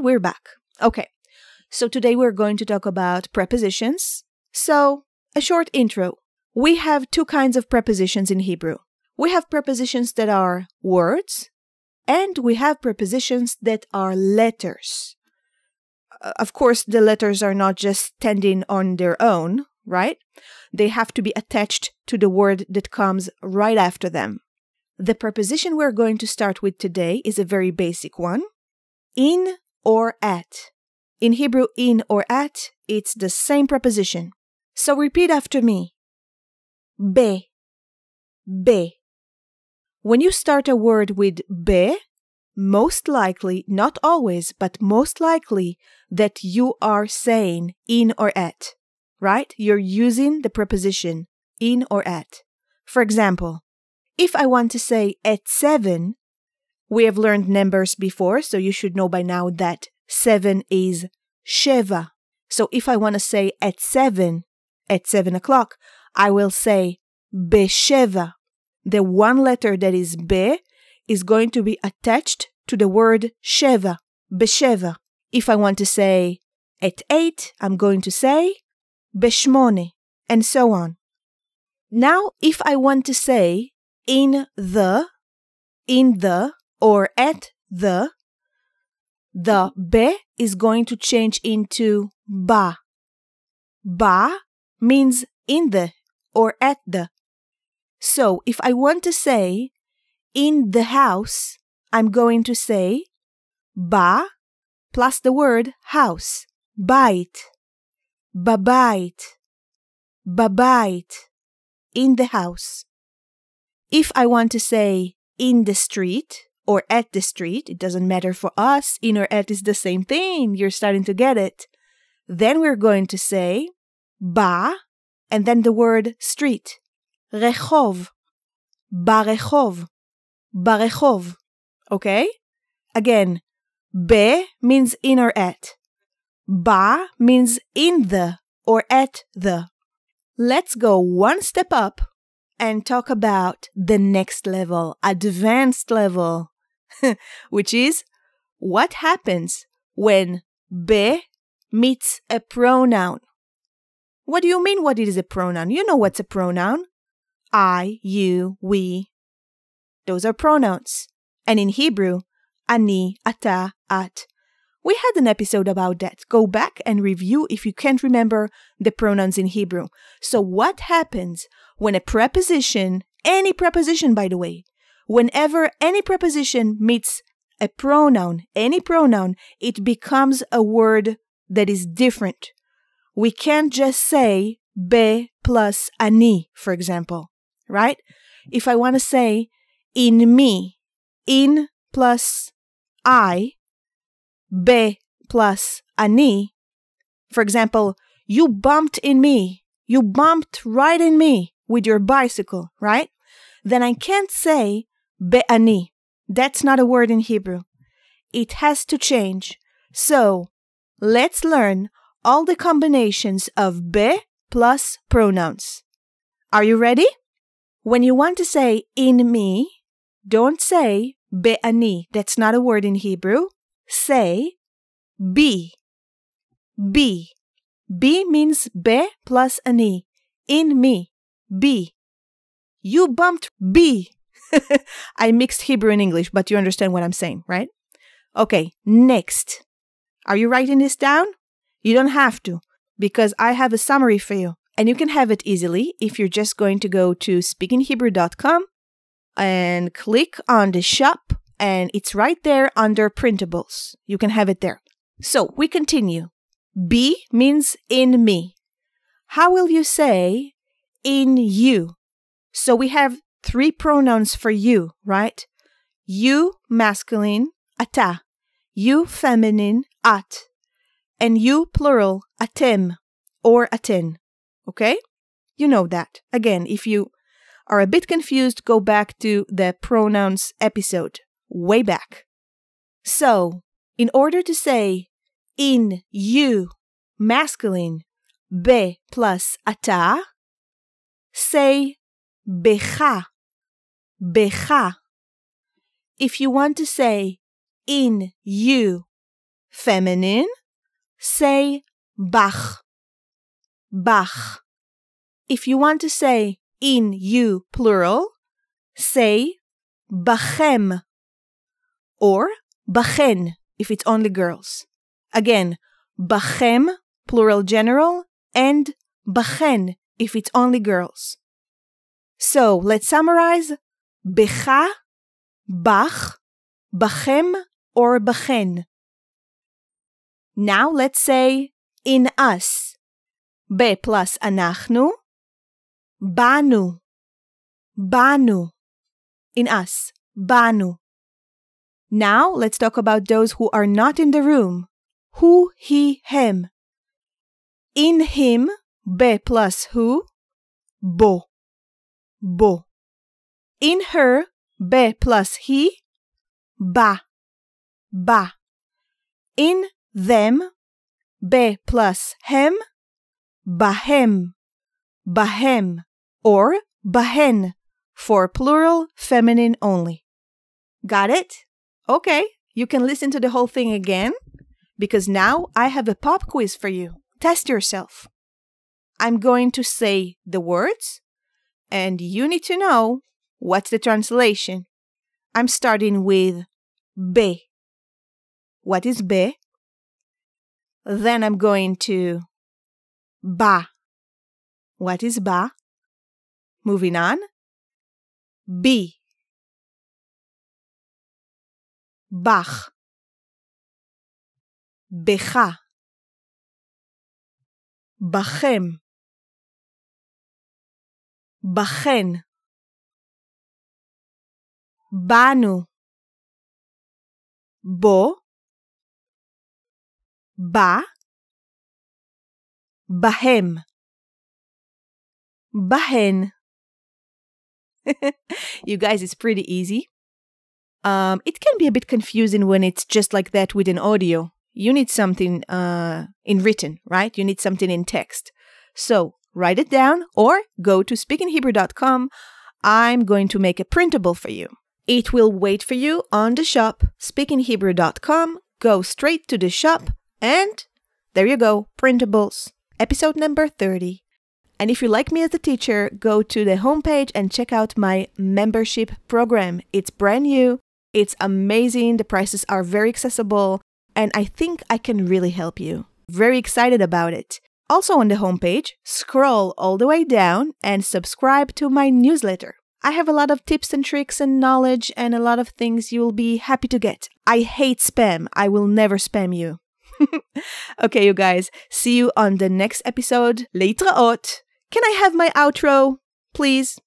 We're back. Okay, so today we're going to talk about prepositions. So, a short intro. We have two kinds of prepositions in Hebrew. We have prepositions that are words, and we have prepositions that are letters. Uh, of course, the letters are not just standing on their own, right? They have to be attached to the word that comes right after them. The preposition we're going to start with today is a very basic one in or at. In Hebrew, in or at, it's the same preposition. So repeat after me. Be. Be. When you start a word with be, most likely, not always, but most likely that you are saying in or at, right? You're using the preposition in or at. For example, if I want to say at seven, we have learned numbers before, so you should know by now that seven is sheva. So if I want to say at seven, at seven o'clock, I will say besheva. The one letter that is be is going to be attached to the word sheva, besheva. If I want to say at eight, I'm going to say beshmone, and so on. Now, if I want to say in the, in the, or at the, the be is going to change into ba. Ba means in the or at the. So if I want to say in the house, I'm going to say ba plus the word house. Bait. Babait. Babait. In the house. If I want to say in the street or at the street, it doesn't matter for us, in or at is the same thing. You're starting to get it. Then we're going to say ba and then the word street. Rechov. Barechov. Barechov. Okay? Again, be means in or at. Ba means in the or at the. Let's go one step up and talk about the next level, advanced level, which is what happens when be meets a pronoun. What do you mean what is a pronoun? You know what's a pronoun. I, you, we. Those are pronouns. And in Hebrew, ani, ata, at. We had an episode about that. Go back and review if you can't remember the pronouns in Hebrew. So, what happens when a preposition, any preposition by the way, whenever any preposition meets a pronoun, any pronoun, it becomes a word that is different. We can't just say be plus ani, for example, right? If I want to say in me, in plus I, be plus ani. For example, you bumped in me. You bumped right in me with your bicycle, right? Then I can't say ani. That's not a word in Hebrew. It has to change. So let's learn all the combinations of be plus pronouns. Are you ready? When you want to say in me, don't say ani. That's not a word in Hebrew say be. Be. Be means be plus ani. In me. Be. You bumped be. I mixed Hebrew and English, but you understand what I'm saying, right? Okay, next. Are you writing this down? You don't have to, because I have a summary for you. And you can have it easily if you're just going to go to speakinghebrew.com and click on the shop and it's right there under printables. You can have it there. So we continue. Be means in me. How will you say in you? So we have three pronouns for you, right? You masculine, ata. You feminine, at. And you plural, atem or aten. Okay? You know that. Again, if you are a bit confused, go back to the pronouns episode way back. So, in order to say in you, masculine, be plus ata, say becha, becha. If you want to say in you, feminine, say bach. Bach. If you want to say in you plural, say bachem or bachen if it's only girls. Again, bachem plural general and bachen if it's only girls. So let's summarize becha, bach, bachem, or bachen. Now let's say in us. Be plus anachnu, banu, banu. In us, banu. Now let's talk about those who are not in the room. Who, he, him. In him, be plus who, bo, bo. In her, be plus he, ba, ba. In them, be plus hem, bahem, bahem, or bahen, for plural feminine only. Got it? Okay, you can listen to the whole thing again because now I have a pop quiz for you. Test yourself. I'm going to say the words, and you need to know what's the translation. I'm starting with be. What is be? Then I'm going to ba. What is ba? Moving on. B. Bach. Becha. Bachem. Bachen. Banu. Bo. Ba. Bahem. Bahen. you guys, it's pretty easy. Um, it can be a bit confusing when it's just like that with an audio. You need something uh, in written, right? You need something in text. So write it down or go to speakinghebrew.com. I'm going to make a printable for you. It will wait for you on the shop, speakinghebrew.com. Go straight to the shop, and there you go, printables. Episode number 30. And if you like me as a teacher, go to the homepage and check out my membership program. It's brand new, it's amazing, the prices are very accessible, and I think I can really help you. Very excited about it. Also on the homepage, scroll all the way down and subscribe to my newsletter. I have a lot of tips and tricks and knowledge and a lot of things you'll be happy to get. I hate spam. I will never spam you. okay, you guys, see you on the next episode. Leitraot. Can I have my outro, please?